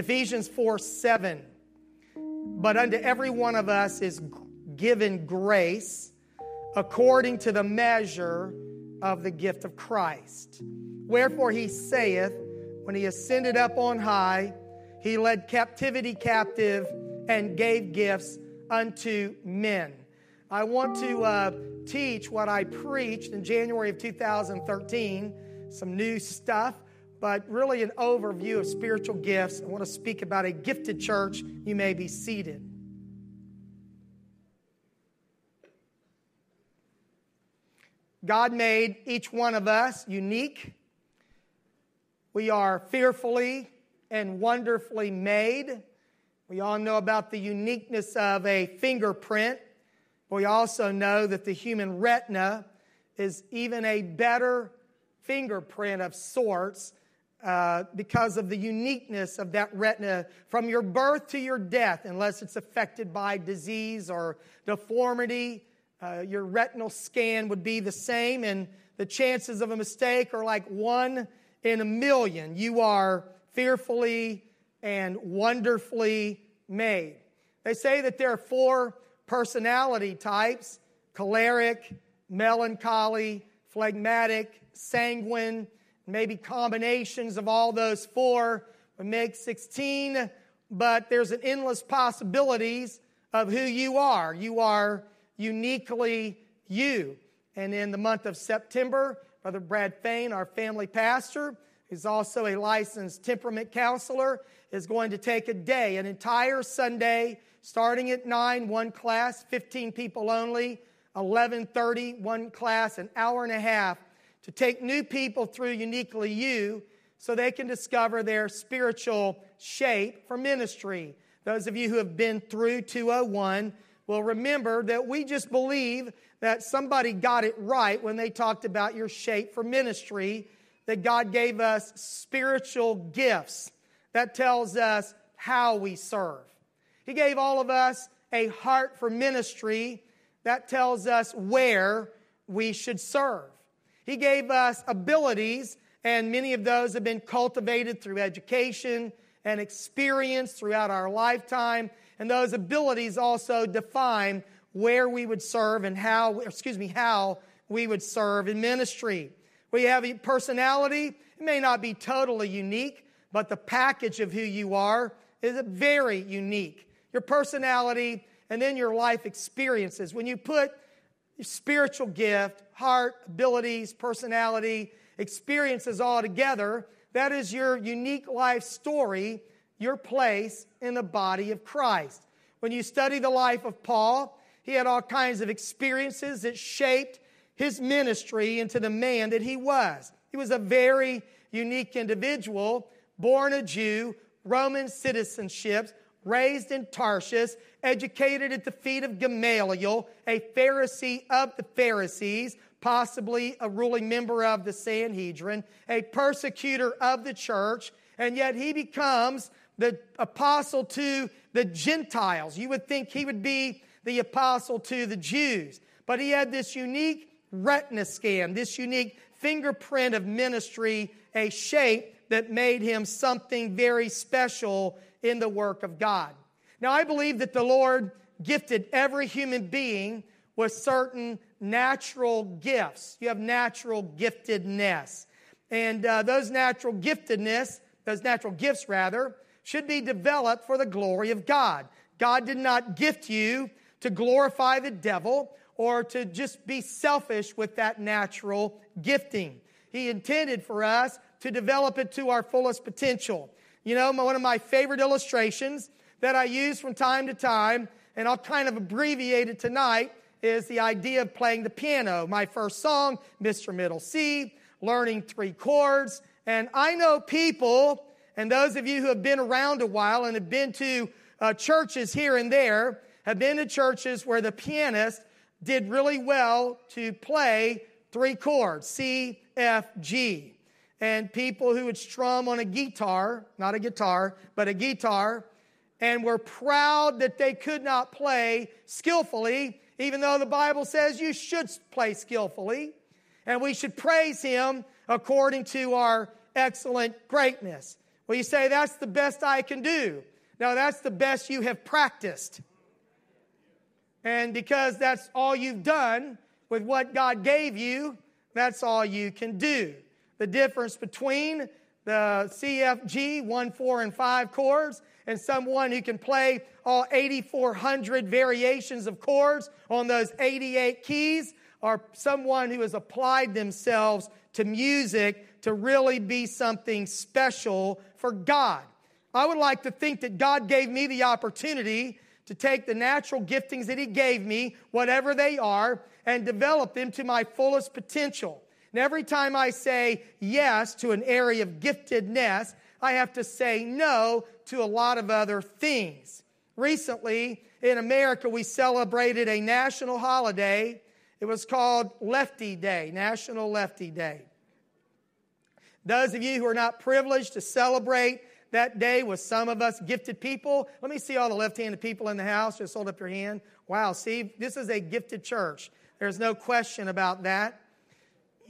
Ephesians 4 7. But unto every one of us is given grace according to the measure of the gift of Christ. Wherefore he saith, when he ascended up on high, he led captivity captive and gave gifts unto men. I want to uh, teach what I preached in January of 2013, some new stuff, but really an overview of spiritual gifts. I want to speak about a gifted church. You may be seated. God made each one of us unique. We are fearfully and wonderfully made. We all know about the uniqueness of a fingerprint. We also know that the human retina is even a better fingerprint of sorts uh, because of the uniqueness of that retina from your birth to your death, unless it's affected by disease or deformity uh, your retinal scan would be the same, and the chances of a mistake are like one in a million. You are fearfully and wonderfully made. They say that there are four personality types choleric, melancholy, phlegmatic, sanguine, maybe combinations of all those four would make 16, but there's an endless possibilities of who you are. You are uniquely you. And in the month of September, Brother Brad Fain, our family pastor, who's also a licensed temperament counselor, is going to take a day, an entire Sunday, starting at 9, one class, 15 people only, 11:30, one class, an hour and a half, to take new people through uniquely you so they can discover their spiritual shape for ministry. Those of you who have been through 201 will remember that we just believe that somebody got it right when they talked about your shape for ministry, that God gave us spiritual gifts. That tells us how we serve. He gave all of us a heart for ministry. That tells us where we should serve. He gave us abilities, and many of those have been cultivated through education and experience throughout our lifetime. And those abilities also define where we would serve and how, excuse me, how we would serve in ministry. We have a personality. It may not be totally unique, but the package of who you are is very unique. Your personality and then your life experiences. When you put spiritual gift, heart, abilities, personality, experiences all together, that is your unique life story your place in the body of Christ. When you study the life of Paul, he had all kinds of experiences that shaped his ministry into the man that he was. He was a very unique individual, born a Jew, Roman citizenship, raised in Tarshish, educated at the feet of Gamaliel, a Pharisee of the Pharisees, possibly a ruling member of the Sanhedrin, a persecutor of the church, and yet he becomes the apostle to the Gentiles. You would think he would be the apostle to the Jews. But he had this unique retina scan, this unique fingerprint of ministry, a shape that made him something very special in the work of God. Now, I believe that the Lord gifted every human being with certain natural gifts. You have natural giftedness. And uh, those natural giftedness, those natural gifts rather, should be developed for the glory of God. God did not gift you to glorify the devil or to just be selfish with that natural gifting. He intended for us to develop it to our fullest potential. You know, one of my favorite illustrations that I use from time to time, and I'll kind of abbreviate it tonight, is the idea of playing the piano. My first song, Mr. Middle C, learning three chords. And I know people and those of you who have been around a while and have been to uh, churches here and there, have been to churches where the pianist did really well to play three chords C, F, G. And people who would strum on a guitar, not a guitar, but a guitar, and were proud that they could not play skillfully, even though the Bible says you should play skillfully. And we should praise Him according to our excellent greatness. Well, you say, that's the best I can do. No, that's the best you have practiced. And because that's all you've done with what God gave you, that's all you can do. The difference between the CFG 1, 4, and 5 chords and someone who can play all 8,400 variations of chords on those 88 keys or someone who has applied themselves to music to really be something special for God. I would like to think that God gave me the opportunity to take the natural giftings that He gave me, whatever they are, and develop them to my fullest potential. And every time I say yes to an area of giftedness, I have to say no to a lot of other things. Recently, in America, we celebrated a national holiday. It was called Lefty Day, National Lefty Day. Those of you who are not privileged to celebrate that day with some of us gifted people, let me see all the left handed people in the house. Just hold up your hand. Wow, see, this is a gifted church. There's no question about that.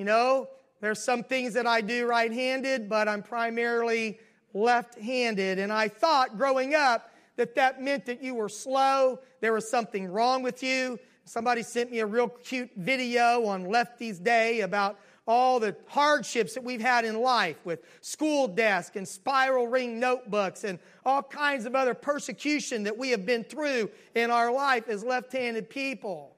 You know, there's some things that I do right handed, but I'm primarily left handed. And I thought growing up that that meant that you were slow, there was something wrong with you. Somebody sent me a real cute video on Lefty's Day about all the hardships that we've had in life with school desk and spiral ring notebooks and all kinds of other persecution that we have been through in our life as left-handed people.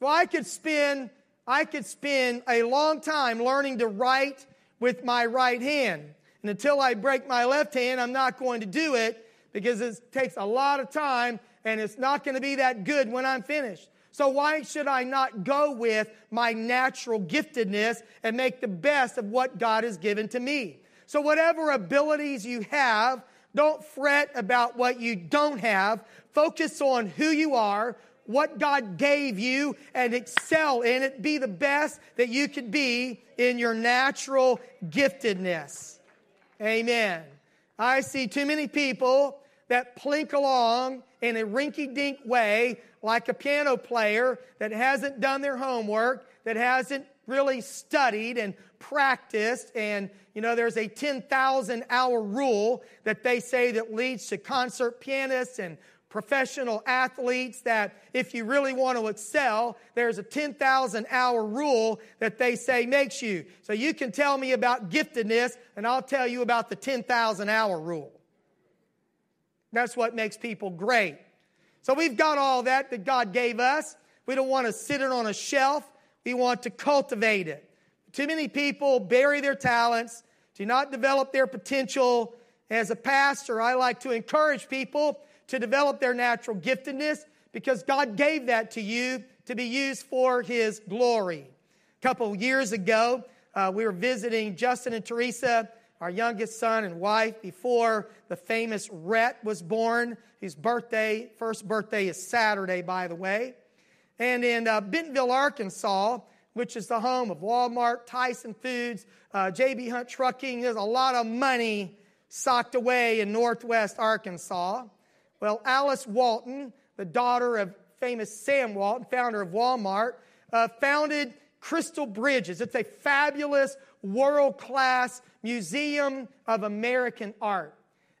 Well, I could spend I could spend a long time learning to write with my right hand. And until I break my left hand, I'm not going to do it because it takes a lot of time and it's not going to be that good when I'm finished. So, why should I not go with my natural giftedness and make the best of what God has given to me? So, whatever abilities you have, don't fret about what you don't have. Focus on who you are, what God gave you, and excel in it. Be the best that you could be in your natural giftedness. Amen. I see too many people that plink along in a rinky dink way, like a piano player that hasn't done their homework, that hasn't really studied and practiced. And, you know, there's a 10,000 hour rule that they say that leads to concert pianists and professional athletes that if you really want to excel, there's a 10,000 hour rule that they say makes you. So you can tell me about giftedness, and I'll tell you about the 10,000 hour rule. That's what makes people great. So we've got all that that God gave us. We don't want to sit it on a shelf. We want to cultivate it. Too many people bury their talents, do not develop their potential. As a pastor, I like to encourage people to develop their natural giftedness because God gave that to you to be used for His glory. A couple years ago, uh, we were visiting Justin and Teresa our youngest son and wife, before the famous Rhett was born. His birthday, first birthday is Saturday, by the way. And in uh, Bentonville, Arkansas, which is the home of Walmart, Tyson Foods, uh, JB Hunt Trucking, there's a lot of money socked away in northwest Arkansas. Well, Alice Walton, the daughter of famous Sam Walton, founder of Walmart, uh, founded Crystal Bridges. It's a fabulous world class museum of American art.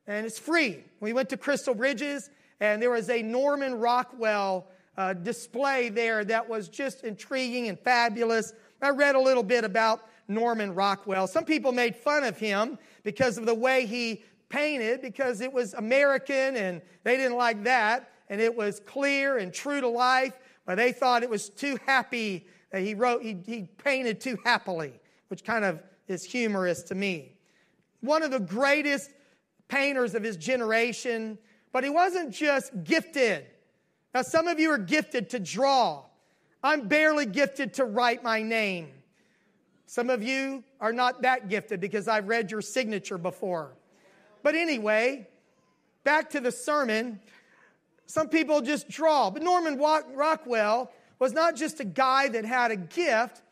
And it's free. We went to Crystal Bridges, and there was a Norman Rockwell uh, display there that was just intriguing and fabulous. I read a little bit about Norman Rockwell. Some people made fun of him because of the way he painted, because it was American and they didn't like that. And it was clear and true to life, but they thought it was too happy that he wrote, he, he painted too happily which kind of is humorous to me. One of the greatest painters of his generation, but he wasn't just gifted. Now, some of you are gifted to draw. I'm barely gifted to write my name. Some of you are not that gifted because I've read your signature before. But anyway, back to the sermon. Some people just draw. But Norman Rockwell was not just a guy that had a gift,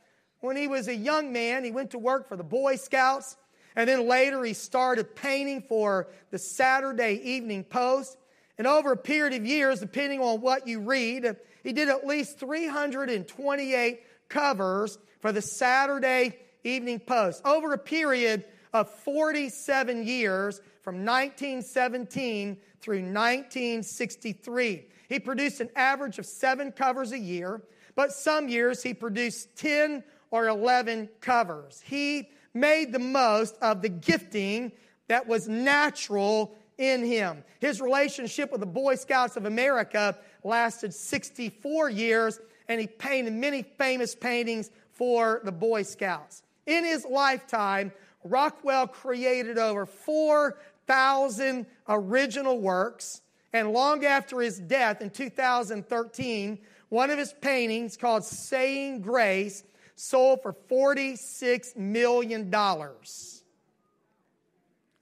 when he was a young man, he went to work for the Boy Scouts, and then later he started painting for the Saturday Evening Post. And over a period of years, depending on what you read, he did at least 328 covers for the Saturday Evening Post over a period of 47 years from 1917 through 1963. He produced an average of seven covers a year, but some years he produced 10 or 11 covers. He made the most of the gifting that was natural in him. His relationship with the Boy Scouts of America lasted 64 years, and he painted many famous paintings for the Boy Scouts. In his lifetime, Rockwell created over 4,000 original works, and long after his death in 2013, one of his paintings called Saying Grace sold for $46 million.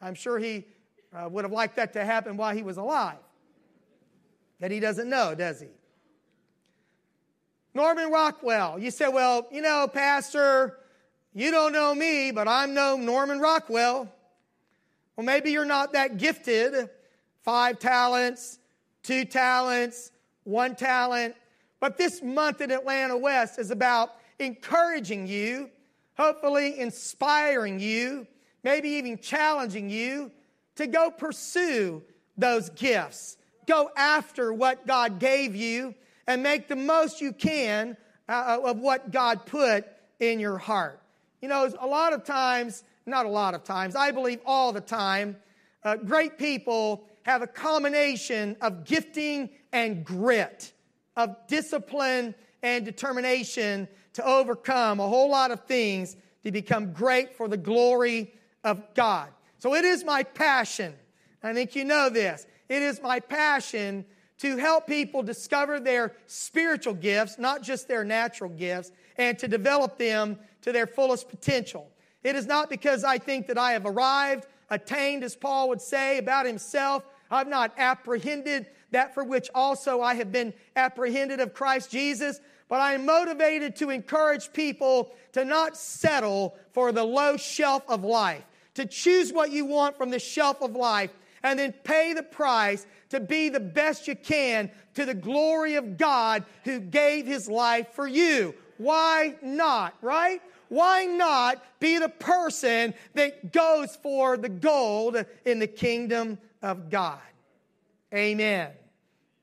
I'm sure he uh, would have liked that to happen while he was alive. That he doesn't know, does he? Norman Rockwell. You say, well, you know, Pastor, you don't know me, but I know Norman Rockwell. Well, maybe you're not that gifted. Five talents, two talents, one talent. But this month in Atlanta West is about encouraging you, hopefully inspiring you, maybe even challenging you to go pursue those gifts. Go after what God gave you and make the most you can uh, of what God put in your heart. You know, a lot of times, not a lot of times, I believe all the time, uh, great people have a combination of gifting and grit, of discipline and determination to overcome a whole lot of things to become great for the glory of God. So it is my passion. I think you know this. It is my passion to help people discover their spiritual gifts, not just their natural gifts, and to develop them to their fullest potential. It is not because I think that I have arrived, attained, as Paul would say about himself. I've not apprehended that for which also I have been apprehended of Christ Jesus, but I am motivated to encourage people to not settle for the low shelf of life, to choose what you want from the shelf of life, and then pay the price to be the best you can to the glory of God who gave his life for you. Why not, right? Why not be the person that goes for the gold in the kingdom of God? Amen.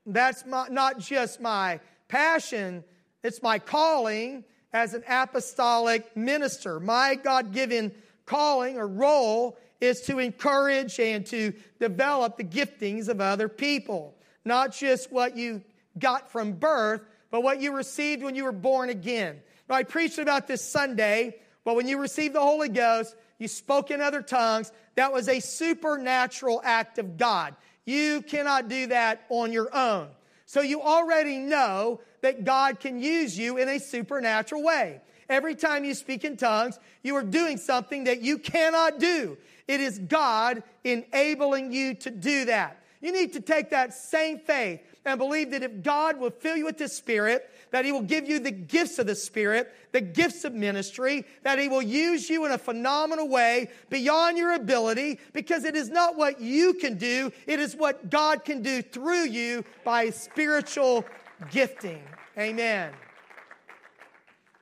That's my, not just my passion, it's my calling as an apostolic minister. My God given calling or role is to encourage and to develop the giftings of other people. Not just what you got from birth, but what you received when you were born again. Now, I preached about this Sunday, but when you received the Holy Ghost, you spoke in other tongues. That was a supernatural act of God. You cannot do that on your own. So you already know that God can use you in a supernatural way. Every time you speak in tongues, you are doing something that you cannot do. It is God enabling you to do that. You need to take that same faith and believe that if God will fill you with the Spirit, that He will give you the gifts of the Spirit, the gifts of ministry, that He will use you in a phenomenal way beyond your ability, because it is not what you can do, it is what God can do through you by spiritual gifting. Amen.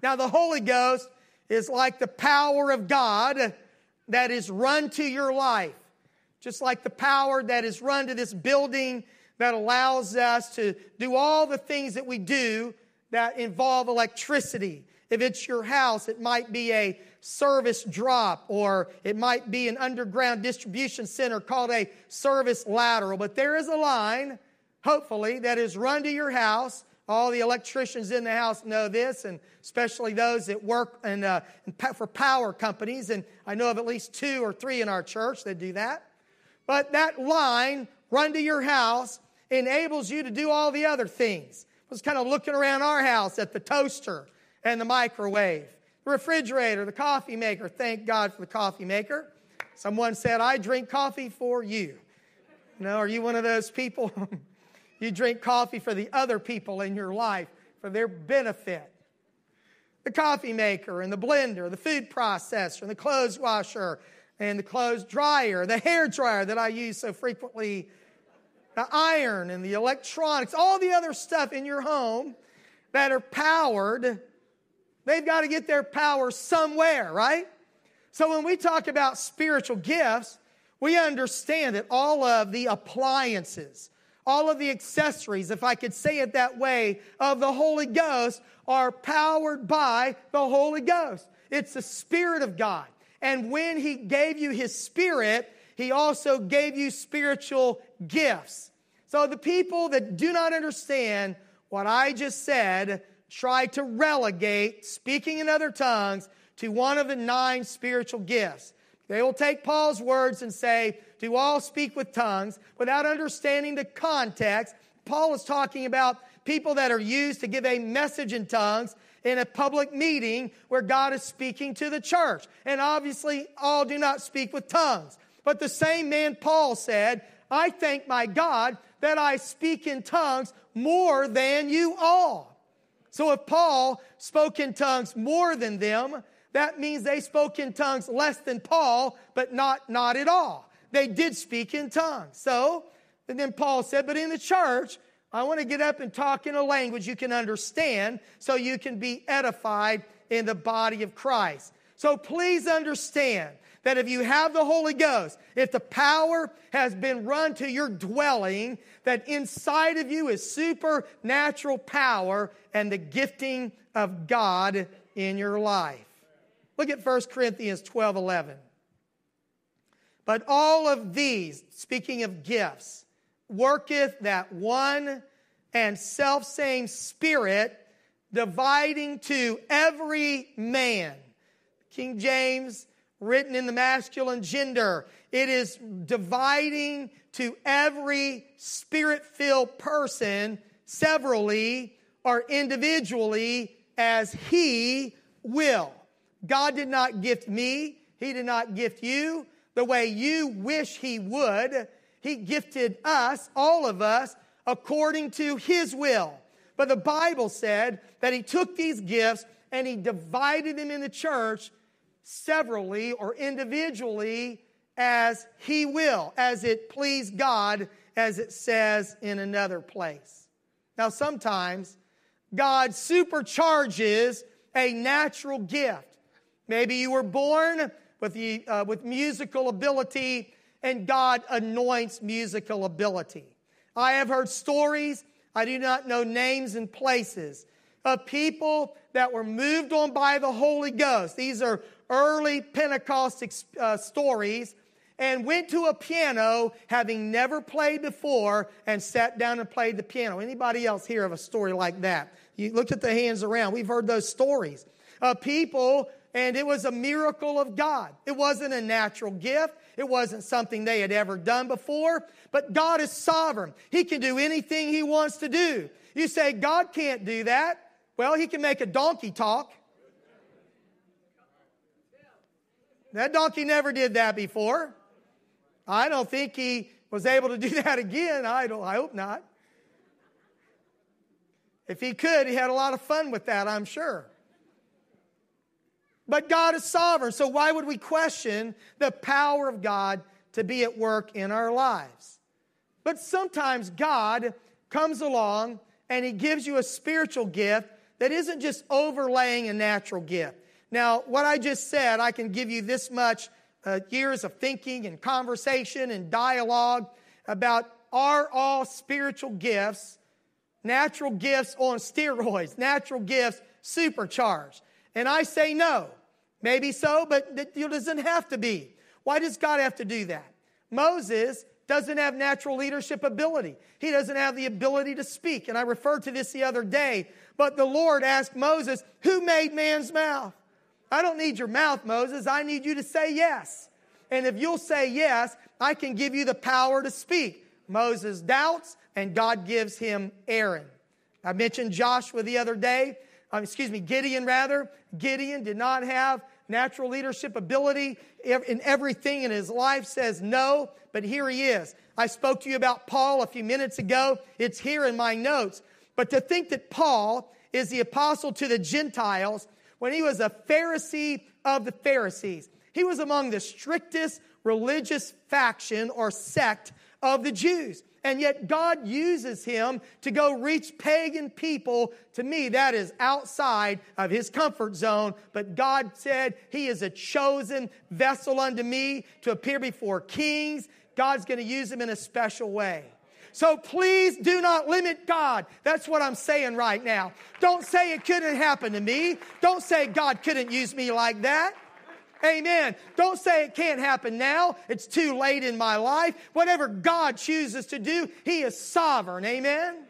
Now, the Holy Ghost is like the power of God that is run to your life, just like the power that is run to this building that allows us to do all the things that we do that involve electricity. If it's your house, it might be a service drop or it might be an underground distribution center called a service lateral. But there is a line, hopefully, that is run to your house. All the electricians in the house know this, and especially those that work in, uh, for power companies. And I know of at least two or three in our church that do that. But that line run to your house enables you to do all the other things was kind of looking around our house at the toaster and the microwave, the refrigerator, the coffee maker. Thank God for the coffee maker. Someone said, I drink coffee for you. Know, are you one of those people? you drink coffee for the other people in your life, for their benefit. The coffee maker and the blender, the food processor and the clothes washer and the clothes dryer, the hair dryer that I use so frequently iron and the electronics, all the other stuff in your home that are powered, they've got to get their power somewhere, right? So when we talk about spiritual gifts, we understand that all of the appliances, all of the accessories, if I could say it that way, of the Holy Ghost are powered by the Holy Ghost. It's the Spirit of God. And when He gave you His Spirit, He also gave you spiritual gifts. So the people that do not understand what I just said try to relegate speaking in other tongues to one of the nine spiritual gifts. They will take Paul's words and say, Do all speak with tongues without understanding the context. Paul is talking about people that are used to give a message in tongues in a public meeting where God is speaking to the church. And obviously, all do not speak with tongues. But the same man, Paul, said, I thank my God that I speak in tongues more than you all. So if Paul spoke in tongues more than them, that means they spoke in tongues less than Paul, but not, not at all. They did speak in tongues. So, and then Paul said, but in the church, I want to get up and talk in a language you can understand so you can be edified in the body of Christ. So please understand that if you have the Holy Ghost, if the power has been run to your dwelling, that inside of you is supernatural power and the gifting of God in your life. Look at 1 Corinthians 12 11. But all of these, speaking of gifts, worketh that one and self same Spirit, dividing to every man. King James, written in the masculine gender, it is dividing to every spirit filled person severally or individually as he will. God did not gift me. He did not gift you the way you wish He would. He gifted us, all of us, according to His will. But the Bible said that He took these gifts and He divided them in the church severally or individually as He will, as it pleased God, as it says in another place. Now, sometimes God supercharges a natural gift. Maybe you were born with, the, uh, with musical ability and God anoints musical ability. I have heard stories, I do not know names and places, of people that were moved on by the Holy Ghost. These are early Pentecost uh, stories and went to a piano having never played before and sat down and played the piano. Anybody else hear of a story like that? You looked at the hands around. We've heard those stories of people and it was a miracle of God. It wasn't a natural gift. It wasn't something they had ever done before, but God is sovereign. He can do anything He wants to do. You say, God can't do that. Well, He can make a donkey talk. That donkey never did that before. I don't think He was able to do that again. I, don't, I hope not. If He could, He had a lot of fun with that, I'm sure. But God is sovereign, so why would we question the power of God to be at work in our lives? But sometimes God comes along and He gives you a spiritual gift that isn't just overlaying a natural gift. Now, what I just said, I can give you this much uh, years of thinking and conversation and dialogue about are all spiritual gifts natural gifts on steroids, natural gifts supercharged? And I say no. Maybe so, but it doesn't have to be. Why does God have to do that? Moses doesn't have natural leadership ability. He doesn't have the ability to speak. And I referred to this the other day. But the Lord asked Moses, Who made man's mouth? I don't need your mouth, Moses. I need you to say yes. And if you'll say yes, I can give you the power to speak. Moses doubts, and God gives him Aaron. I mentioned Joshua the other day. Um, excuse me, Gideon rather. Gideon did not have natural leadership ability in everything in his life says no, but here he is. I spoke to you about Paul a few minutes ago. It's here in my notes. But to think that Paul is the apostle to the Gentiles when he was a Pharisee of the Pharisees, he was among the strictest religious faction or sect of the Jews. And yet God uses him to go reach pagan people. To me, that is outside of his comfort zone. But God said he is a chosen vessel unto me to appear before kings. God's going to use him in a special way. So please do not limit God. That's what I'm saying right now. Don't say it couldn't happen to me. Don't say God couldn't use me like that. Amen. Don't say it can't happen now. It's too late in my life. Whatever God chooses to do, He is sovereign. Amen.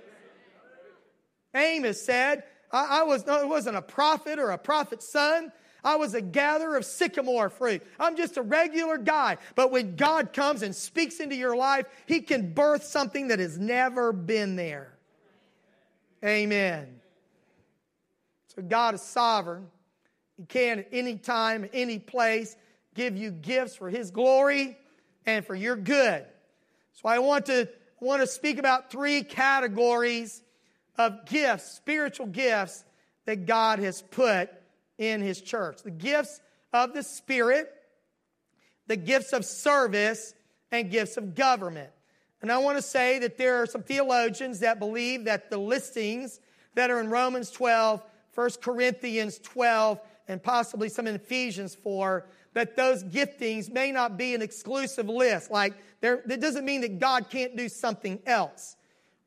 Amos said, I, I was, no, wasn't a prophet or a prophet's son. I was a gatherer of sycamore fruit. I'm just a regular guy. But when God comes and speaks into your life, He can birth something that has never been there. Amen. So God is sovereign. He can at any time, any place, give you gifts for His glory and for your good. So I want to, I want to speak about three categories of gifts, spiritual gifts that God has put in His church the gifts of the Spirit, the gifts of service, and gifts of government. And I want to say that there are some theologians that believe that the listings that are in Romans 12, 1 Corinthians 12, and possibly some in Ephesians 4, that those giftings may not be an exclusive list. Like, there, that doesn't mean that God can't do something else.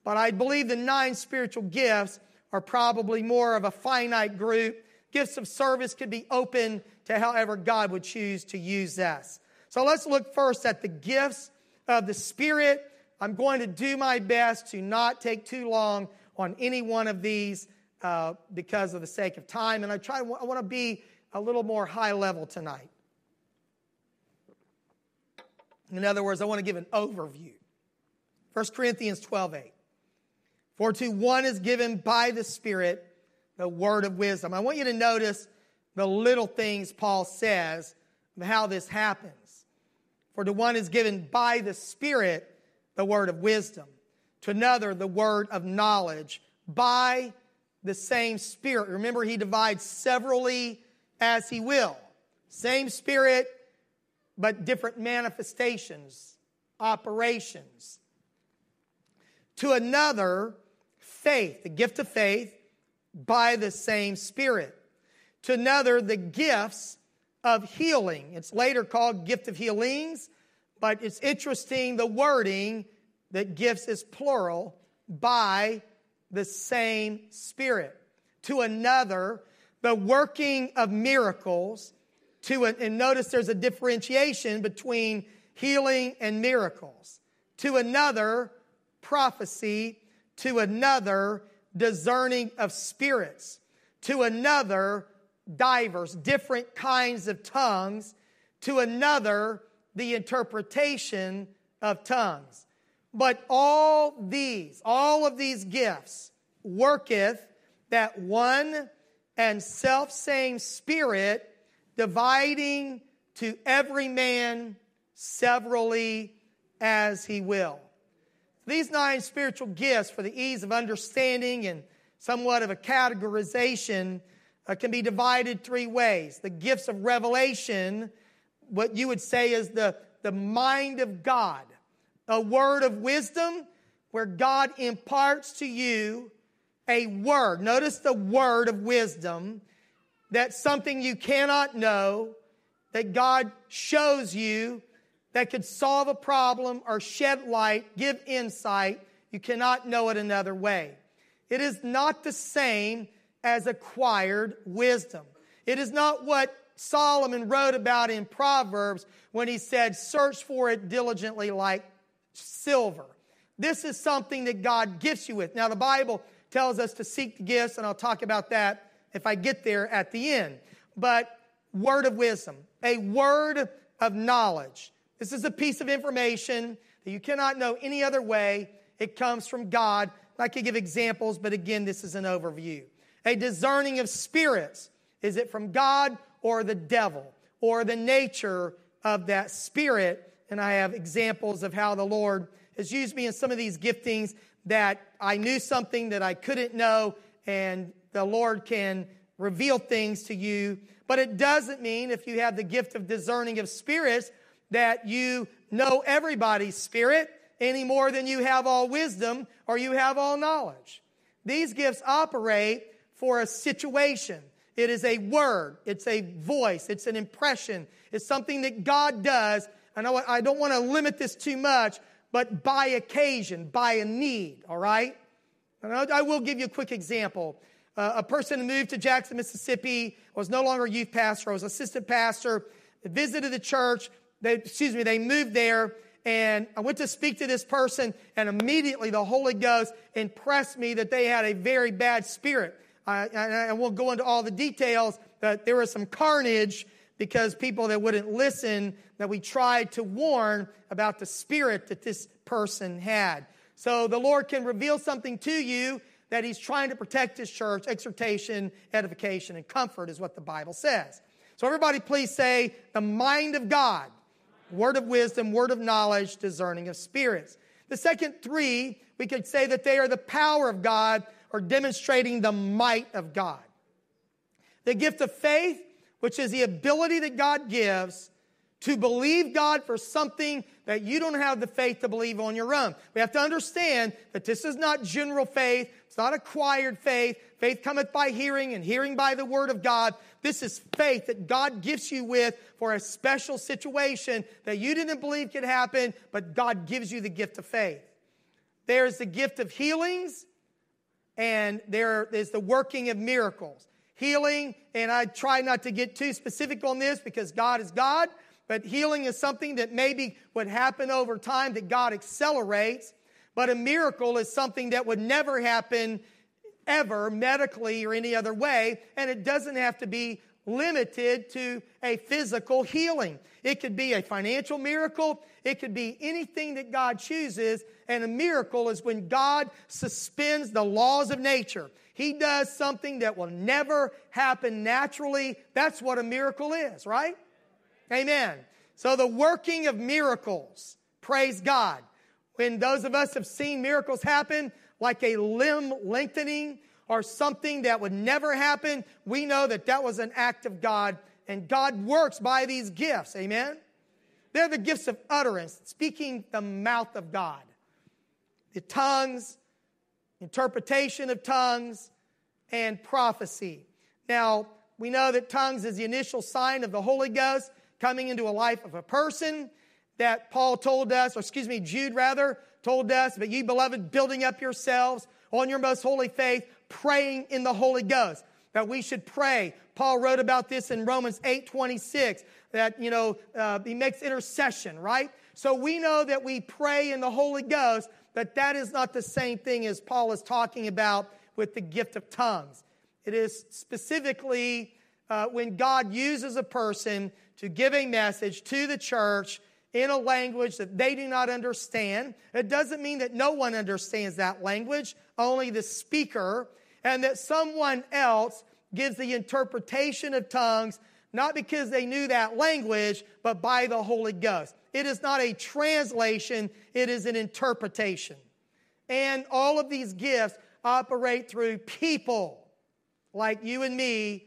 But I believe the nine spiritual gifts are probably more of a finite group. Gifts of service could be open to however God would choose to use us. So let's look first at the gifts of the Spirit. I'm going to do my best to not take too long on any one of these uh, because of the sake of time. And I try, I want to be a little more high level tonight. In other words, I want to give an overview. 1 Corinthians 12 8. For to one is given by the Spirit the word of wisdom. I want you to notice the little things Paul says of how this happens. For to one is given by the Spirit the word of wisdom, to another the word of knowledge by the same Spirit. Remember, He divides severally as He will. Same Spirit, but different manifestations, operations. To another, faith, the gift of faith by the same Spirit. To another, the gifts of healing. It's later called gift of healings, but it's interesting the wording that gifts is plural by the same Spirit. To another, the working of miracles. To a, and notice there's a differentiation between healing and miracles. To another, prophecy. To another, discerning of spirits. To another, divers, different kinds of tongues. To another, the interpretation of tongues. But all these, all of these gifts worketh that one and self same Spirit, dividing to every man severally as he will. These nine spiritual gifts, for the ease of understanding and somewhat of a categorization, uh, can be divided three ways. The gifts of revelation, what you would say is the, the mind of God a word of wisdom where God imparts to you a word. Notice the word of wisdom. That's something you cannot know, that God shows you that could solve a problem or shed light, give insight. You cannot know it another way. It is not the same as acquired wisdom. It is not what Solomon wrote about in Proverbs when he said, Search for it diligently like silver. This is something that God gifts you with. Now, the Bible tells us to seek the gifts, and I'll talk about that if I get there at the end. But word of wisdom, a word of knowledge. This is a piece of information that you cannot know any other way. It comes from God. I could give examples, but again, this is an overview. A discerning of spirits. Is it from God or the devil or the nature of that spirit? and I have examples of how the Lord has used me in some of these giftings that I knew something that I couldn't know, and the Lord can reveal things to you. But it doesn't mean if you have the gift of discerning of spirits that you know everybody's spirit any more than you have all wisdom or you have all knowledge. These gifts operate for a situation. It is a word, it's a voice, it's an impression, it's something that God does. And I don't want to limit this too much, but by occasion, by a need, all right? And I will give you a quick example. Uh, a person moved to Jackson, Mississippi, was no longer a youth pastor, was assistant pastor, visited the church. They, excuse me, they moved there, and I went to speak to this person, and immediately the Holy Ghost impressed me that they had a very bad spirit. And won't go into all the details, but there was some carnage because people that wouldn't listen, that we tried to warn about the spirit that this person had. So the Lord can reveal something to you that He's trying to protect His church. Exhortation, edification, and comfort is what the Bible says. So everybody, please say the mind of God, word of wisdom, word of knowledge, discerning of spirits. The second three, we could say that they are the power of God or demonstrating the might of God. The gift of faith, which is the ability that God gives to believe God for something that you don't have the faith to believe on your own. We have to understand that this is not general faith. It's not acquired faith. Faith cometh by hearing and hearing by the word of God. This is faith that God gives you with for a special situation that you didn't believe could happen, but God gives you the gift of faith. There's the gift of healings and there is the working of miracles. Healing, and I try not to get too specific on this because God is God, but healing is something that maybe would happen over time that God accelerates. But a miracle is something that would never happen ever medically or any other way, and it doesn't have to be limited to a physical healing. It could be a financial miracle, it could be anything that God chooses, and a miracle is when God suspends the laws of nature. He does something that will never happen naturally. That's what a miracle is, right? Amen. So the working of miracles, praise God. When those of us have seen miracles happen, like a limb lengthening or something that would never happen, we know that that was an act of God, and God works by these gifts. Amen. They're the gifts of utterance, speaking the mouth of God. The tongues, interpretation of tongues, and prophecy. Now, we know that tongues is the initial sign of the Holy Ghost coming into a life of a person that Paul told us, or excuse me, Jude rather, told us, but ye beloved, building up yourselves on your most holy faith, praying in the Holy Ghost. That we should pray. Paul wrote about this in Romans 8 26, that, you know, uh, he makes intercession, right? So we know that we pray in the Holy Ghost, but that is not the same thing as Paul is talking about with the gift of tongues. It is specifically uh, when God uses a person to give a message to the church in a language that they do not understand. It doesn't mean that no one understands that language, only the speaker, and that someone else gives the interpretation of tongues, not because they knew that language, but by the Holy Ghost. It is not a translation, it is an interpretation. And all of these gifts operate through people like you and me,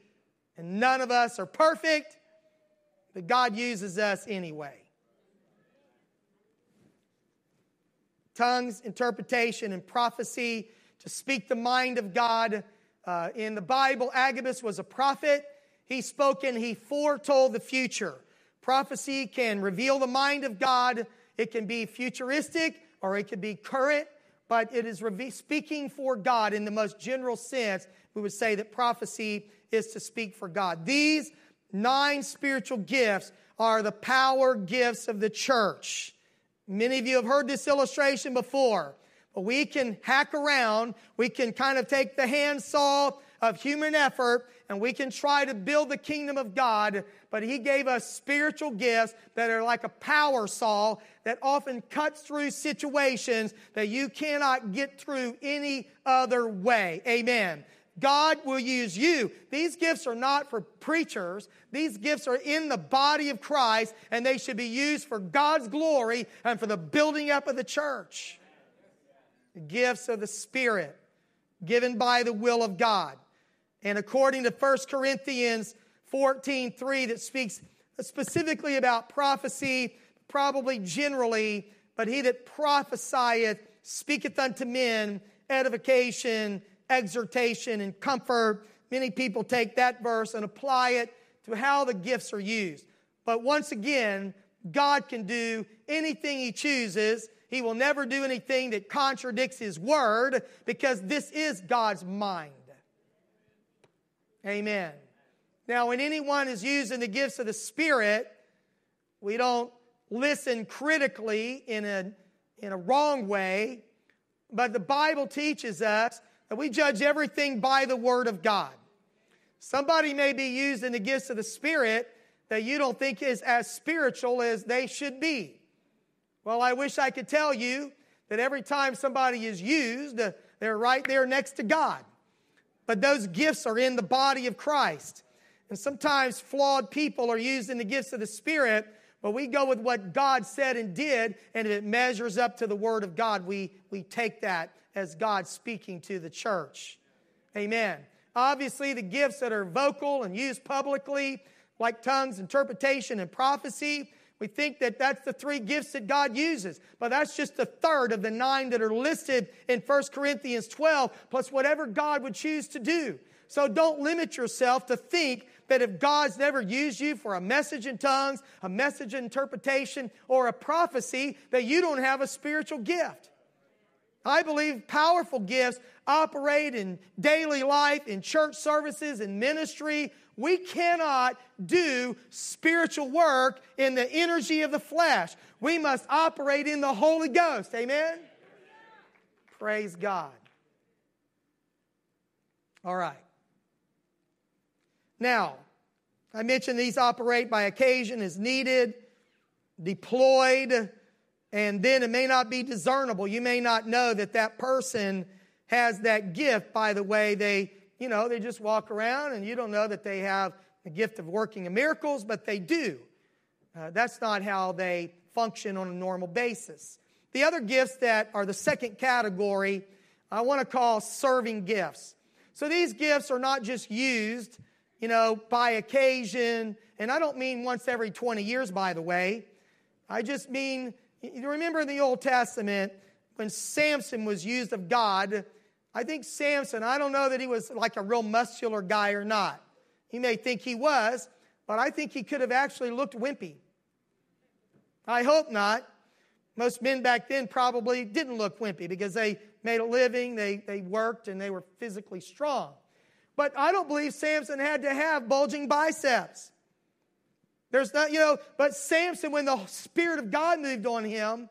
and none of us are perfect, but God uses us anyway. Tongues, interpretation, and prophecy to speak the mind of God. Uh, in the Bible, Agabus was a prophet. He spoke and he foretold the future. Prophecy can reveal the mind of God. It can be futuristic or it can be current, but it is speaking for God in the most general sense. We would say that prophecy is to speak for God. These nine spiritual gifts are the power gifts of the church. Many of you have heard this illustration before, but we can hack around. We can kind of take the handsaw of human effort and we can try to build the kingdom of God, but He gave us spiritual gifts that are like a power saw that often cuts through situations that you cannot get through any other way. Amen. God will use you. These gifts are not for preachers. These gifts are in the body of Christ, and they should be used for God's glory and for the building up of the church. The gifts of the Spirit given by the will of God. And according to 1 Corinthians 14 3, that speaks specifically about prophecy, probably generally, but he that prophesieth speaketh unto men edification, exhortation, and comfort. Many people take that verse and apply it to how the gifts are used. But once again, God can do anything He chooses. He will never do anything that contradicts His word because this is God's mind. Amen. Now, when anyone is using the gifts of the Spirit, we don't listen critically in a, in a wrong way, but the Bible teaches us that we judge everything by the Word of God. Somebody may be using the gifts of the Spirit that you don't think is as spiritual as they should be. Well, I wish I could tell you that every time somebody is used, uh, they're right there next to God. But those gifts are in the body of Christ. And sometimes flawed people are using the gifts of the Spirit, but we go with what God said and did, and if it measures up to the Word of God, we, we take that as God speaking to the church. Amen. Obviously, the gifts that are vocal and used publicly, like tongues, interpretation, and prophecy, we think that that's the three gifts that God uses, but that's just a third of the nine that are listed in 1 Corinthians 12, plus whatever God would choose to do. So don't limit yourself to think that if God's never used you for a message in tongues, a message in interpretation, or a prophecy, that you don't have a spiritual gift. I believe powerful gifts operate in daily life, in church services, in ministry. We cannot do spiritual work in the energy of the flesh. We must operate in the Holy Ghost. Amen? Praise God. All right. Now, I mentioned these operate by occasion as needed, deployed, and then it may not be discernible. You may not know that that person has that gift by the way they, you know, they just walk around and you don't know that they have the gift of working in miracles, but they do. Uh, that's not how they function on a normal basis. The other gifts that are the second category, I want to call serving gifts. So these gifts are not just used you know, by occasion. And I don't mean once every 20 years, by the way. I just mean, you remember in the Old Testament when Samson was used of God, I think Samson, I don't know that he was like a real muscular guy or not. He may think he was, but I think he could have actually looked wimpy. I hope not. Most men back then probably didn't look wimpy because they made a living, they, they worked, and they were physically strong. But I don't believe Samson had to have bulging biceps. There's not, you know, but Samson, when the Spirit of God moved on him,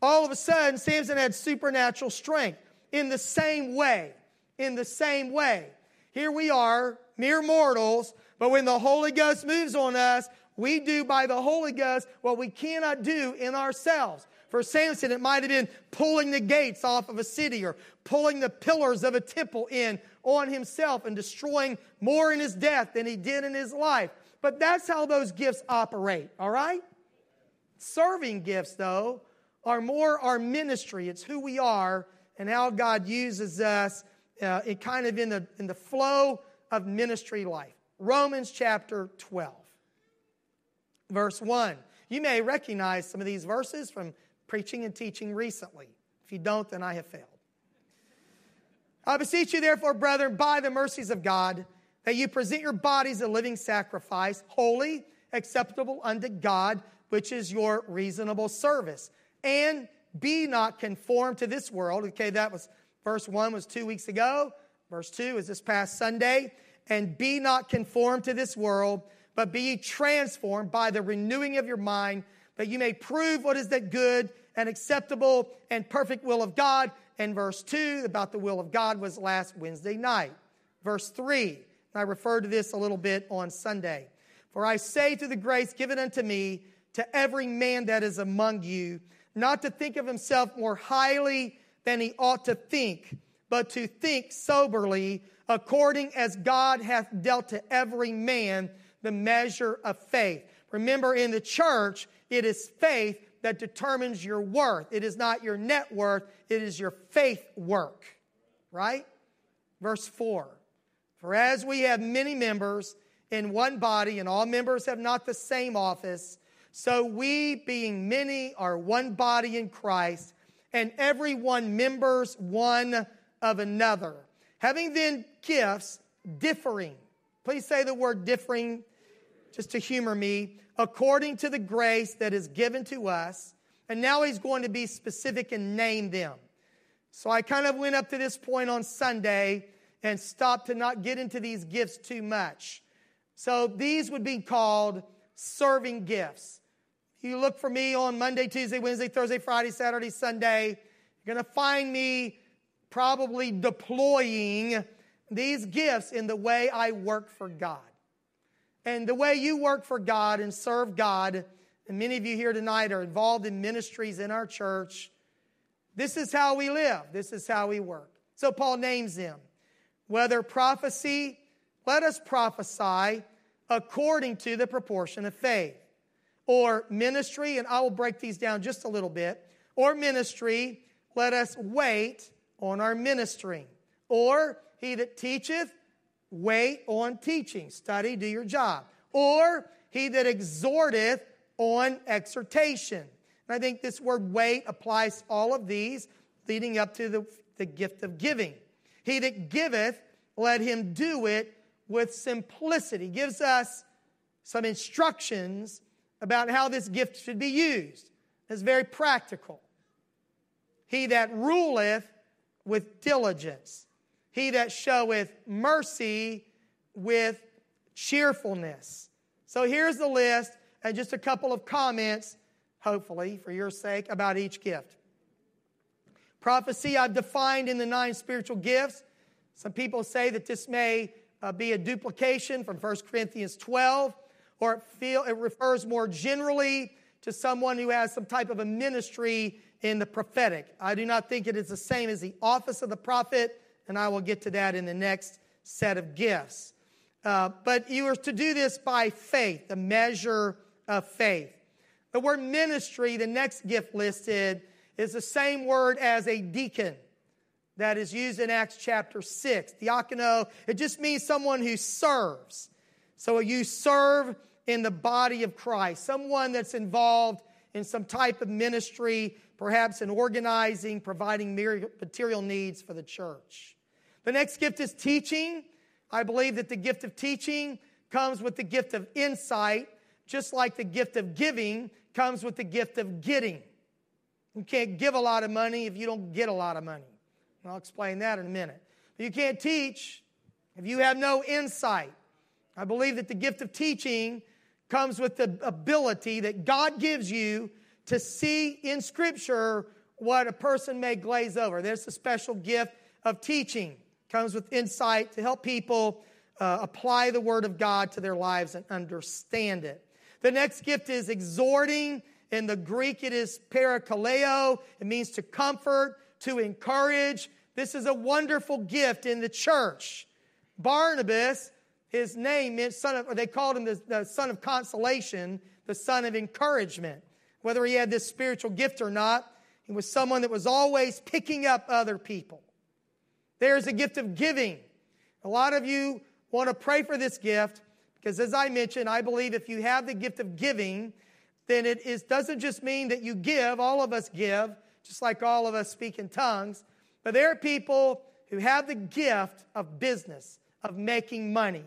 all of a sudden, Samson had supernatural strength. In the same way, in the same way. Here we are, mere mortals, but when the Holy Ghost moves on us, we do by the Holy Ghost what we cannot do in ourselves. For Samson, it might have been pulling the gates off of a city or pulling the pillars of a temple in on himself and destroying more in his death than he did in his life. But that's how those gifts operate, all right? Serving gifts, though, are more our ministry. It's who we are and how God uses us uh, in kind of in the, in the flow of ministry life. Romans chapter 12, verse 1. You may recognize some of these verses from preaching and teaching recently. If you don't, then I have failed. I beseech you, therefore, brethren, by the mercies of God, that you present your bodies a living sacrifice, holy, acceptable unto God, which is your reasonable service. And be not conformed to this world. Okay, that was verse 1 was two weeks ago. Verse 2 is this past Sunday. And be not conformed to this world, but be transformed by the renewing of your mind that you may prove what is that good and acceptable and perfect will of God. And verse 2 about the will of God was last Wednesday night. Verse 3, I referred to this a little bit on Sunday. For I say to the grace given unto me, to every man that is among you, not to think of himself more highly than he ought to think, but to think soberly, according as God hath dealt to every man the measure of faith. Remember, in the church, it is faith that determines your worth. It is not your net worth, it is your faith work. Right? Verse 4 For as we have many members in one body, and all members have not the same office, So we, being many, are one body in Christ, and every one members one of another. Having then gifts differing. Please say the word differing just to humor me. According to the grace that is given to us. And now he's going to be specific and name them. So I kind of went up to this point on Sunday and stopped to not get into these gifts too much. So these would be called serving gifts. You look for me on Monday, Tuesday, Wednesday, Thursday, Friday, Saturday, Sunday. You're going to find me probably deploying these gifts in the way I work for God. And the way you work for God and serve God, and many of you here tonight are involved in ministries in our church, this is how we live, this is how we work. So Paul names them. Whether prophecy, let us prophesy according to the proportion of faith. Or ministry, and I will break these down just a little bit. Or ministry, let us wait on our ministering. Or he that teacheth, wait on teaching. Study, do your job. Or he that exhorteth on exhortation. And I think this word wait applies to all of these, leading up to the, the gift of giving. He that giveth, let him do it with simplicity. Gives us some instructions about how this gift should be used. It's very practical. He that ruleth with diligence. He that showeth mercy with cheerfulness. So here's the list and just a couple of comments, hopefully, for your sake, about each gift. Prophecy, I've defined in the nine spiritual gifts. Some people say that this may uh, be a duplication from 1 Corinthians 12, or it, feel, it refers more generally to someone who has some type of a ministry in the prophetic. I do not think it is the same as the office of the prophet, and I will get to that in the next set of gifts. Uh, but you are to do this by faith, the measure of faith. The word ministry, the next gift listed, is the same word as a deacon that is used in Acts chapter 6. Diakono, it just means someone who serves. So you serve in the body of Christ, someone that's involved in some type of ministry, perhaps in organizing, providing material needs for the church. The next gift is teaching. I believe that the gift of teaching comes with the gift of insight, just like the gift of giving comes with the gift of getting. You can't give a lot of money if you don't get a lot of money. I'll explain that in a minute. But you can't teach if you have no insight. I believe that the gift of teaching comes with the ability that God gives you to see in Scripture what a person may glaze over. There's a special gift of teaching. Comes with insight to help people uh, apply the Word of God to their lives and understand it. The next gift is exhorting. In the Greek, it is parakaleo. It means to comfort, to encourage. This is a wonderful gift in the church. Barnabas, his name meant son of, or they called him the, the son of consolation, the son of encouragement. Whether he had this spiritual gift or not, he was someone that was always picking up other people. There's a gift of giving. A lot of you want to pray for this gift because, as I mentioned, I believe if you have the gift of giving, then it is, doesn't just mean that you give, all of us give, just like all of us speak in tongues, but there are people who have the gift of business, of making money.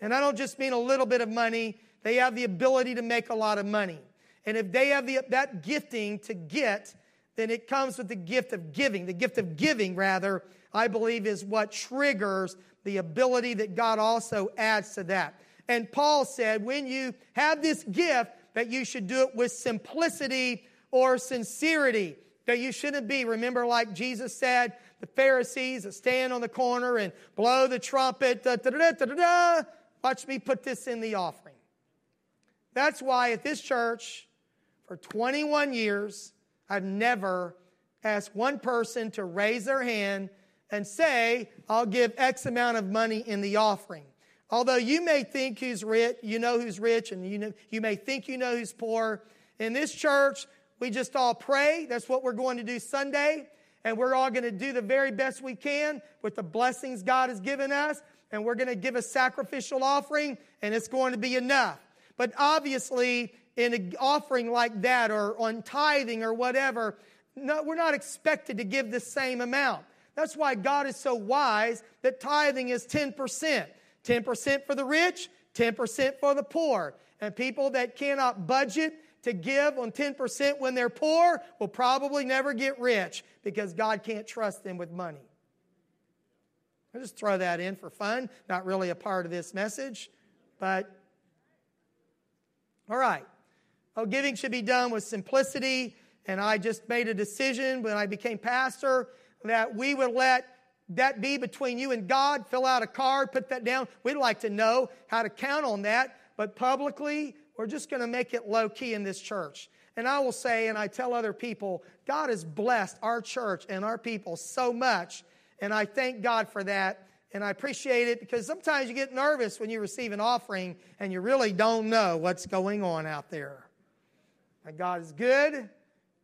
And I don't just mean a little bit of money, they have the ability to make a lot of money. And if they have the, that gifting to get, then it comes with the gift of giving. The gift of giving, rather, I believe is what triggers the ability that God also adds to that. And Paul said, when you have this gift, that you should do it with simplicity or sincerity. That you shouldn't be, remember, like Jesus said, the Pharisees that stand on the corner and blow the trumpet, da, da, da, da, da, da. watch me put this in the offering. That's why at this church, for 21 years, I've never asked one person to raise their hand and say, I'll give X amount of money in the offering. Although you may think who's rich, you know who's rich, and you, know, you may think you know who's poor. In this church, we just all pray. That's what we're going to do Sunday. And we're all going to do the very best we can with the blessings God has given us. And we're going to give a sacrificial offering, and it's going to be enough. But obviously, in an offering like that or on tithing or whatever, no, we're not expected to give the same amount. That's why God is so wise that tithing is 10%. 10% for the rich, 10% for the poor. And people that cannot budget to give on 10% when they're poor will probably never get rich because God can't trust them with money. I'll just throw that in for fun. Not really a part of this message, but all right. Oh, giving should be done with simplicity. And I just made a decision when I became pastor that we would let that be between you and God. Fill out a card, put that down. We'd like to know how to count on that. But publicly, we're just going to make it low key in this church. And I will say, and I tell other people, God has blessed our church and our people so much. And I thank God for that. And I appreciate it because sometimes you get nervous when you receive an offering and you really don't know what's going on out there. And God is good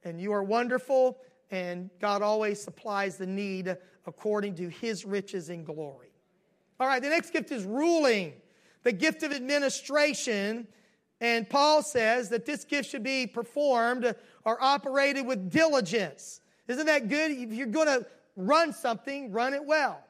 and you are wonderful, and God always supplies the need according to his riches and glory. All right, the next gift is ruling, the gift of administration and Paul says that this gift should be performed or operated with diligence. Isn't that good? If you're going to run something, run it well.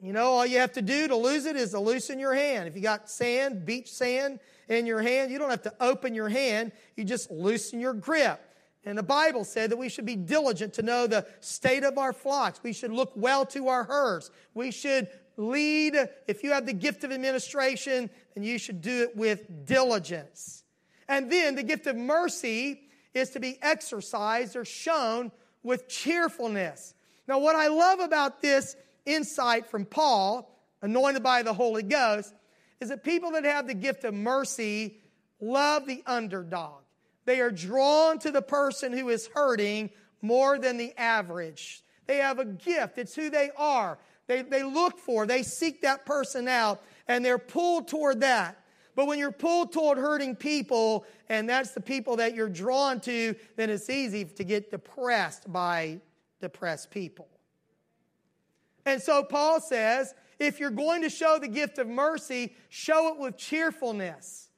You know, all you have to do to lose it is to loosen your hand. If you got sand, beach sand in your hand, you don't have to open your hand, you just loosen your grip. And the Bible said that we should be diligent to know the state of our flocks. We should look well to our herds. We should lead. If you have the gift of administration, then you should do it with diligence. And then the gift of mercy is to be exercised or shown with cheerfulness. Now, what I love about this insight from Paul, anointed by the Holy Ghost, is that people that have the gift of mercy love the underdog. They are drawn to the person who is hurting more than the average. They have a gift, it's who they are. They, they look for, they seek that person out, and they're pulled toward that. But when you're pulled toward hurting people, and that's the people that you're drawn to, then it's easy to get depressed by depressed people. And so Paul says, if you're going to show the gift of mercy, show it with cheerfulness.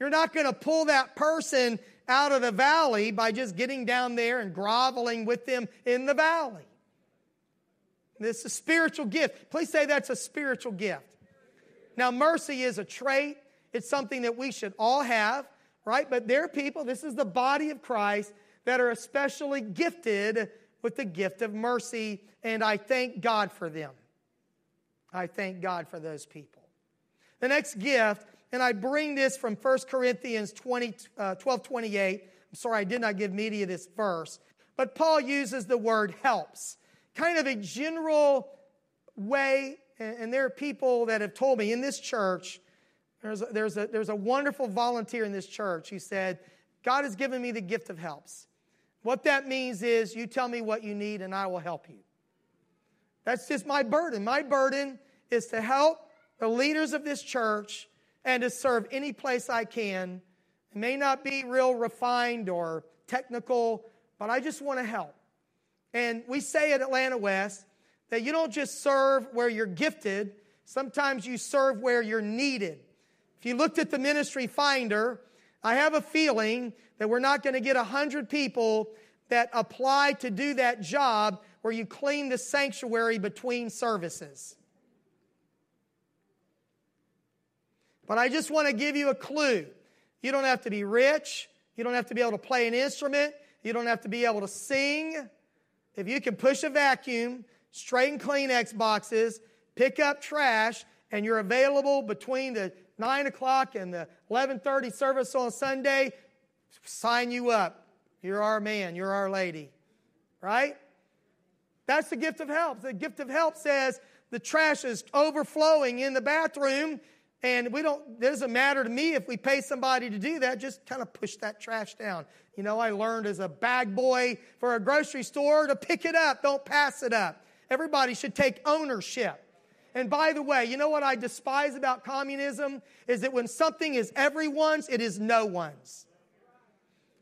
You're not going to pull that person out of the valley by just getting down there and groveling with them in the valley. This is a spiritual gift. Please say that's a spiritual gift. Now, mercy is a trait, it's something that we should all have, right? But there are people, this is the body of Christ, that are especially gifted with the gift of mercy, and I thank God for them. I thank God for those people. The next gift, and I bring this from 1 Corinthians 20, uh, 12 28. I'm sorry, I did not give media this verse, but Paul uses the word helps kind of a general way, and there are people that have told me in this church, there's a, there's a, there's a wonderful volunteer in this church who said, God has given me the gift of helps. What that means is you tell me what you need and I will help you. That's just my burden. My burden is to help the leaders of this church and to serve any place I can. It may not be real refined or technical, but I just want to help. And we say at Atlanta West that you don't just serve where you're gifted, sometimes you serve where you're needed. If you looked at the ministry finder, I have a feeling that we're not going to get 100 people that apply to do that job where you clean the sanctuary between services. But I just want to give you a clue. You don't have to be rich. You don't have to be able to play an instrument. You don't have to be able to sing if you can push a vacuum, straighten Kleenex boxes, pick up trash, and you're available between the 9 o'clock and the 11.30 service on Sunday, sign you up. You're our man. You're our lady. Right? That's the gift of help. The gift of help says the trash is overflowing in the bathroom and we don't, it doesn't matter to me if we pay somebody to do that, just kind of push that trash down. You know, I learned as a bag boy for a grocery store to pick it up, don't pass it up. Everybody should take ownership. And by the way, you know what I despise about communism? Is that when something is everyone's, it is no one's.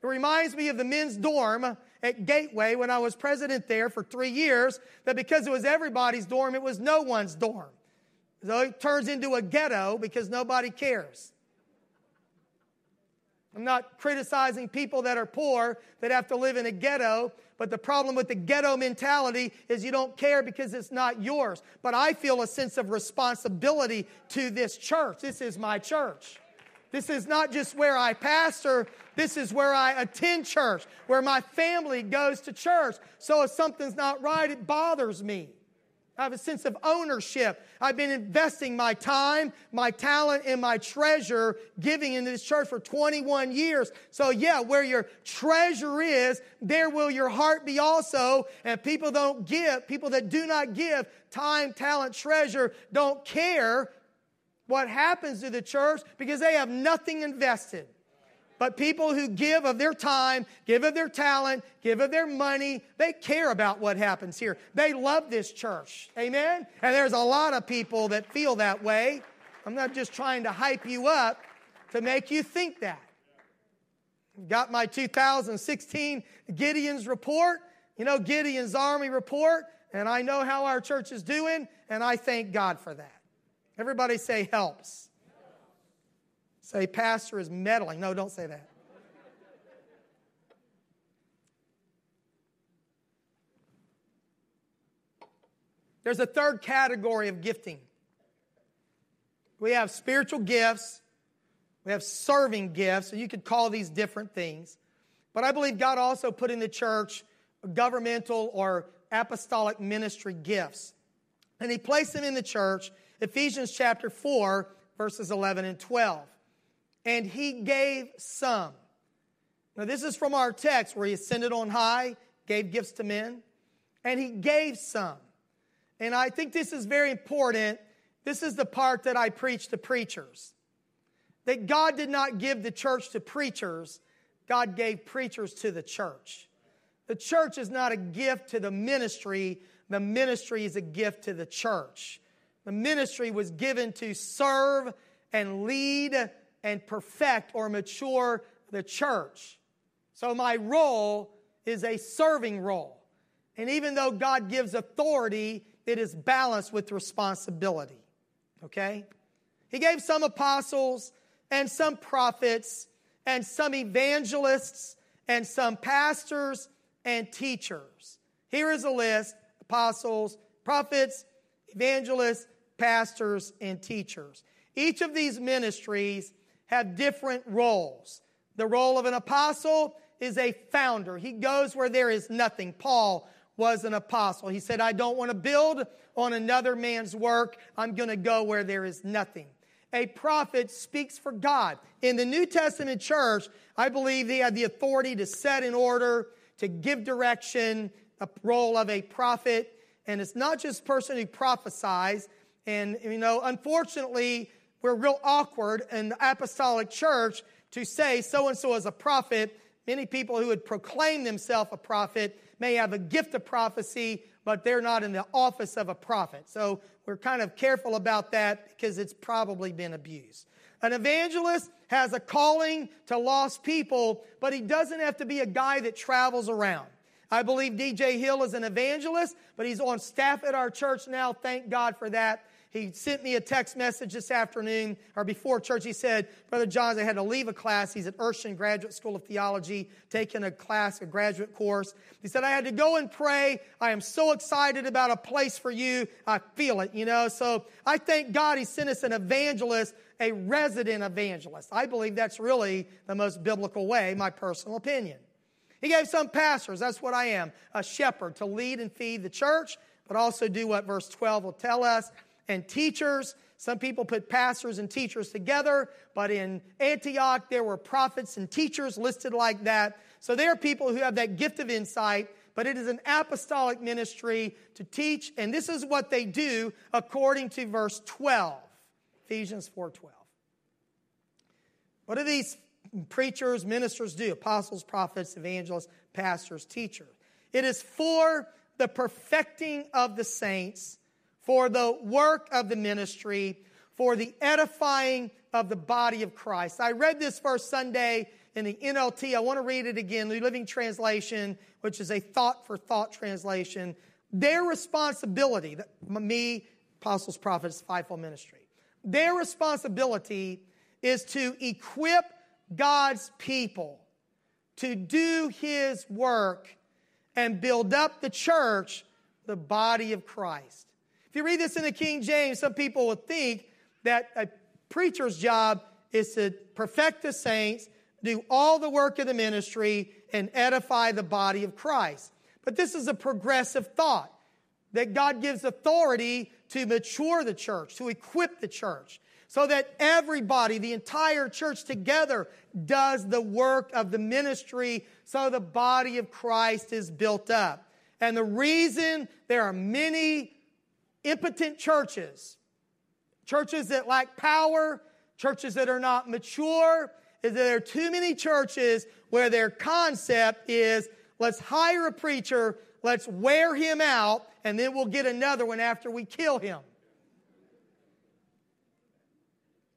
It reminds me of the men's dorm at Gateway when I was president there for three years, that because it was everybody's dorm, it was no one's dorm. So it turns into a ghetto because nobody cares. I'm not criticizing people that are poor that have to live in a ghetto, but the problem with the ghetto mentality is you don't care because it's not yours. But I feel a sense of responsibility to this church. This is my church. This is not just where I pastor, this is where I attend church, where my family goes to church. So if something's not right, it bothers me. I have a sense of ownership. I've been investing my time, my talent, and my treasure giving into this church for 21 years. So, yeah, where your treasure is, there will your heart be also. And people don't give, people that do not give time, talent, treasure don't care what happens to the church because they have nothing invested. But people who give of their time, give of their talent, give of their money, they care about what happens here. They love this church. Amen? And there's a lot of people that feel that way. I'm not just trying to hype you up to make you think that. Got my 2016 Gideon's report, you know, Gideon's army report, and I know how our church is doing, and I thank God for that. Everybody say helps. Say, Pastor is meddling. No, don't say that. There's a third category of gifting. We have spiritual gifts, we have serving gifts, and you could call these different things. But I believe God also put in the church governmental or apostolic ministry gifts. And He placed them in the church, Ephesians chapter 4, verses 11 and 12 and he gave some. Now, this is from our text where he ascended on high, gave gifts to men, and he gave some. And I think this is very important. This is the part that I preach to preachers. That God did not give the church to preachers, God gave preachers to the church. The church is not a gift to the ministry, the ministry is a gift to the church. The ministry was given to serve and lead and perfect or mature the church. So my role is a serving role. And even though God gives authority, it is balanced with responsibility. Okay? He gave some apostles and some prophets and some evangelists and some pastors and teachers. Here is a list apostles, prophets, evangelists, pastors, and teachers. Each of these ministries have different roles. The role of an apostle is a founder. He goes where there is nothing. Paul was an apostle. He said, I don't want to build on another man's work. I'm going to go where there is nothing. A prophet speaks for God. In the New Testament church, I believe they had the authority to set in order, to give direction, a role of a prophet. And it's not just a person who prophesies. And, you know, unfortunately, we're real awkward in the apostolic church to say so and so is a prophet. Many people who would proclaim themselves a prophet may have a gift of prophecy, but they're not in the office of a prophet. So we're kind of careful about that because it's probably been abused. An evangelist has a calling to lost people, but he doesn't have to be a guy that travels around. I believe DJ Hill is an evangelist, but he's on staff at our church now. Thank God for that. He sent me a text message this afternoon or before church. He said, Brother Johns, I had to leave a class. He's at Urshan Graduate School of Theology, taking a class, a graduate course. He said, I had to go and pray. I am so excited about a place for you. I feel it, you know. So I thank God he sent us an evangelist, a resident evangelist. I believe that's really the most biblical way, my personal opinion. He gave some pastors, that's what I am, a shepherd to lead and feed the church, but also do what verse 12 will tell us and teachers. Some people put pastors and teachers together, but in Antioch, there were prophets and teachers listed like that. So there are people who have that gift of insight, but it is an apostolic ministry to teach, and this is what they do according to verse 12, Ephesians 4:12. What do these preachers, ministers do? Apostles, prophets, evangelists, pastors, teachers. It is for the perfecting of the saints for the work of the ministry, for the edifying of the body of Christ. I read this first Sunday in the NLT. I want to read it again, the Living Translation, which is a thought for thought translation. Their responsibility, me, apostles, prophets, fivefold ministry, their responsibility is to equip God's people to do his work and build up the church, the body of Christ. If you read this in the King James, some people would think that a preacher's job is to perfect the saints, do all the work of the ministry, and edify the body of Christ. But this is a progressive thought that God gives authority to mature the church, to equip the church, so that everybody, the entire church together, does the work of the ministry so the body of Christ is built up. And the reason there are many impotent churches, churches that lack power, churches that are not mature, is that there are too many churches where their concept is let's hire a preacher, let's wear him out, and then we'll get another one after we kill him.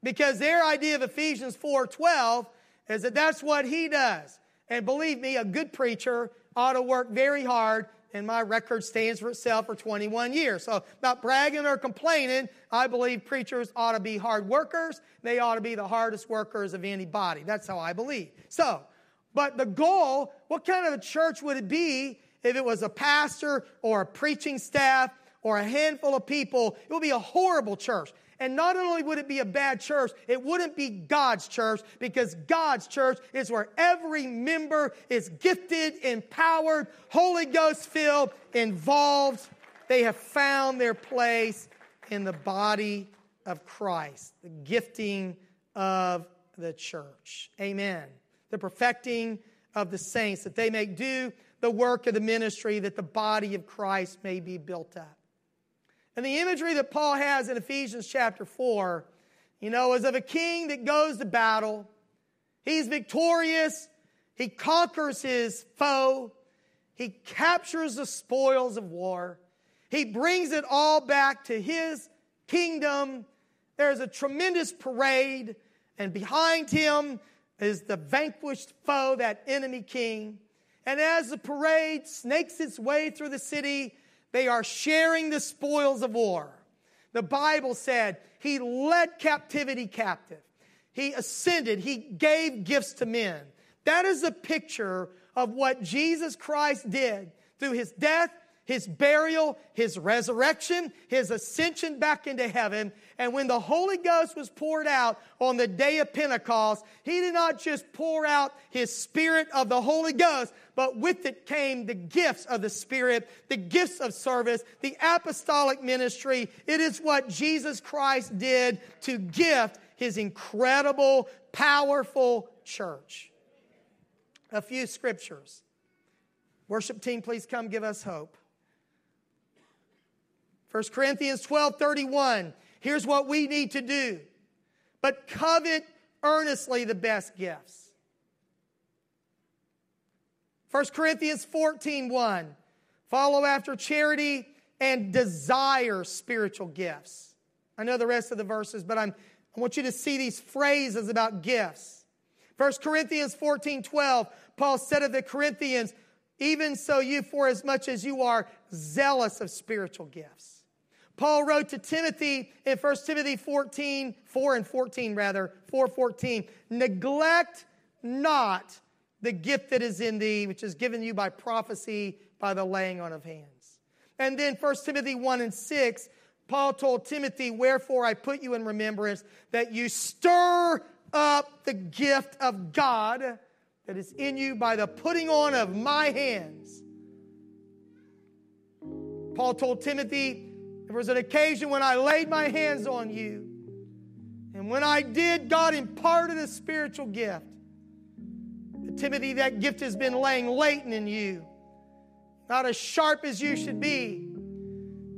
Because their idea of Ephesians 4:12 is that that's what he does. And believe me, a good preacher ought to work very hard, and my record stands for itself for 21 years. So, about bragging or complaining, I believe preachers ought to be hard workers. They ought to be the hardest workers of anybody. That's how I believe. So, but the goal, what kind of a church would it be if it was a pastor or a preaching staff or a handful of people? It would be a horrible church. And not only would it be a bad church, it wouldn't be God's church because God's church is where every member is gifted, empowered, Holy Ghost filled, involved. They have found their place in the body of Christ, the gifting of the church. Amen. The perfecting of the saints, that they may do the work of the ministry, that the body of Christ may be built up. And the imagery that Paul has in Ephesians chapter 4, you know, is of a king that goes to battle. He's victorious. He conquers his foe. He captures the spoils of war. He brings it all back to his kingdom. There's a tremendous parade, and behind him is the vanquished foe, that enemy king. And as the parade snakes its way through the city, they are sharing the spoils of war. The Bible said he led captivity captive. He ascended. He gave gifts to men. That is a picture of what Jesus Christ did through his death, his burial, his resurrection, his ascension back into heaven. And when the Holy Ghost was poured out on the day of Pentecost, he did not just pour out his spirit of the Holy Ghost, but with it came the gifts of the Spirit, the gifts of service, the apostolic ministry. It is what Jesus Christ did to gift his incredible, powerful church. A few scriptures. Worship team, please come give us hope. 1 Corinthians 12 31. Here's what we need to do. But covet earnestly the best gifts. 1 Corinthians 14 1. Follow after charity and desire spiritual gifts. I know the rest of the verses, but I'm, I want you to see these phrases about gifts. 1 Corinthians 14 12, Paul said of the Corinthians, even so you, for as much as you are zealous of spiritual gifts. Paul wrote to Timothy in 1 Timothy 14, 4 and 14 rather, 414, neglect not the gift that is in thee, which is given you by prophecy by the laying on of hands. And then 1 Timothy 1 and 6, Paul told Timothy, Wherefore I put you in remembrance that you stir up the gift of God that is in you by the putting on of my hands. Paul told Timothy, there was an occasion when I laid my hands on you. And when I did, God imparted a spiritual gift. But Timothy, that gift has been laying latent in you, not as sharp as you should be.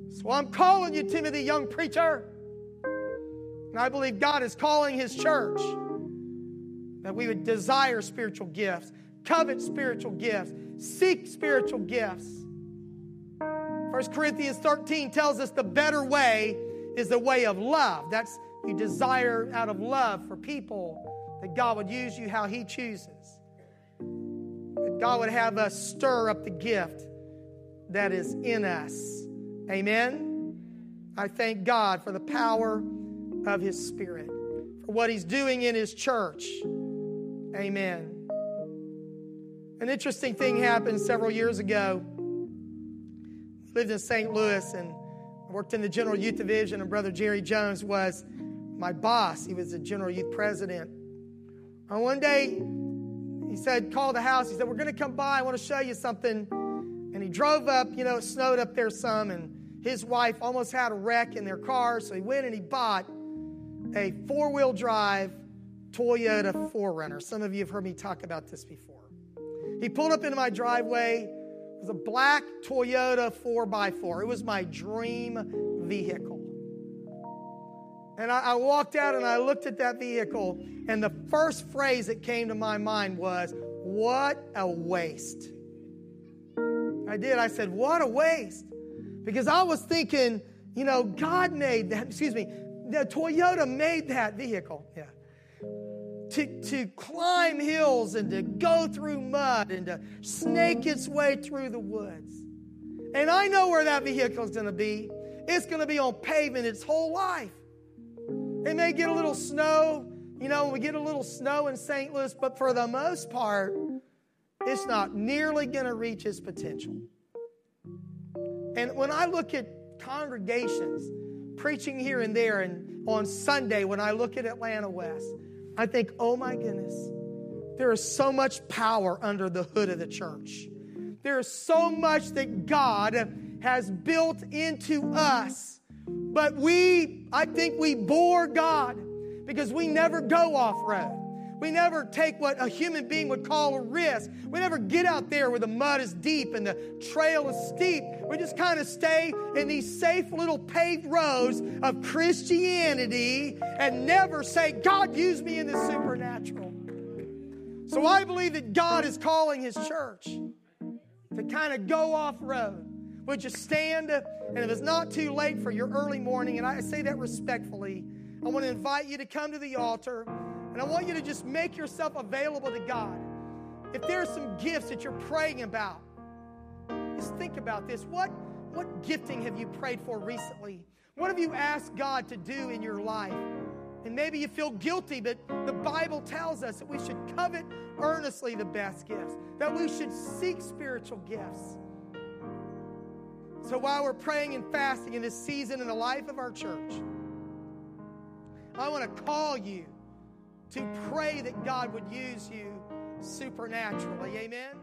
So I'm calling you, Timothy, young preacher. And I believe God is calling his church that we would desire spiritual gifts, covet spiritual gifts, seek spiritual gifts. 1 Corinthians 13 tells us the better way is the way of love. That's you desire out of love for people that God would use you how He chooses. That God would have us stir up the gift that is in us. Amen. I thank God for the power of His Spirit, for what He's doing in His church. Amen. An interesting thing happened several years ago. Lived in St. Louis and worked in the General Youth Division, and Brother Jerry Jones was my boss. He was the General Youth President. And one day, he said, Call the house. He said, We're going to come by. I want to show you something. And he drove up. You know, it snowed up there some, and his wife almost had a wreck in their car. So he went and he bought a four wheel drive Toyota 4Runner. Some of you have heard me talk about this before. He pulled up into my driveway. Was a black Toyota 4x4. It was my dream vehicle. And I, I, walked out and I looked at that vehicle, and the first phrase that came to my mind was, What a waste. I did. I said, What a waste. Because I was thinking, you know, God made that, excuse me, the Toyota made that vehicle. Yeah to, to climb hills and to go through mud and to snake its way through the woods. And I know where that vehicle is going to be. It's going to be on pavement its whole life. It may get a little snow, you know, we get a little snow in St. Louis, but for the most part, it's not nearly going to reach its potential. And when I look at congregations preaching here and there, and on Sunday, when I look at Atlanta West, I think, oh my goodness, there is so much power under the hood of the church. There is so much that God has built into us. But we, I think we bore God because we never go off road. We never take what a human being would call a risk. We never get out there where the mud is deep and the trail is steep. We just kind of stay in these safe little paved roads of Christianity and never say, God, use me in the supernatural. So I believe that God is calling His church to kind of go off road. Would you stand? And if it's not too late for your early morning, and I say that respectfully, I want to invite you to come to the altar. And I want you to just make yourself available to God. If there are some gifts that you're praying about, just think about this. What, what gifting have you prayed for recently? What have you asked God to do in your life? And maybe you feel guilty, but the Bible tells us that we should covet earnestly the best gifts, that we should seek spiritual gifts. So while we're praying and fasting in this season in the life of our church, I want to call you to pray that God would use you supernaturally. Amen.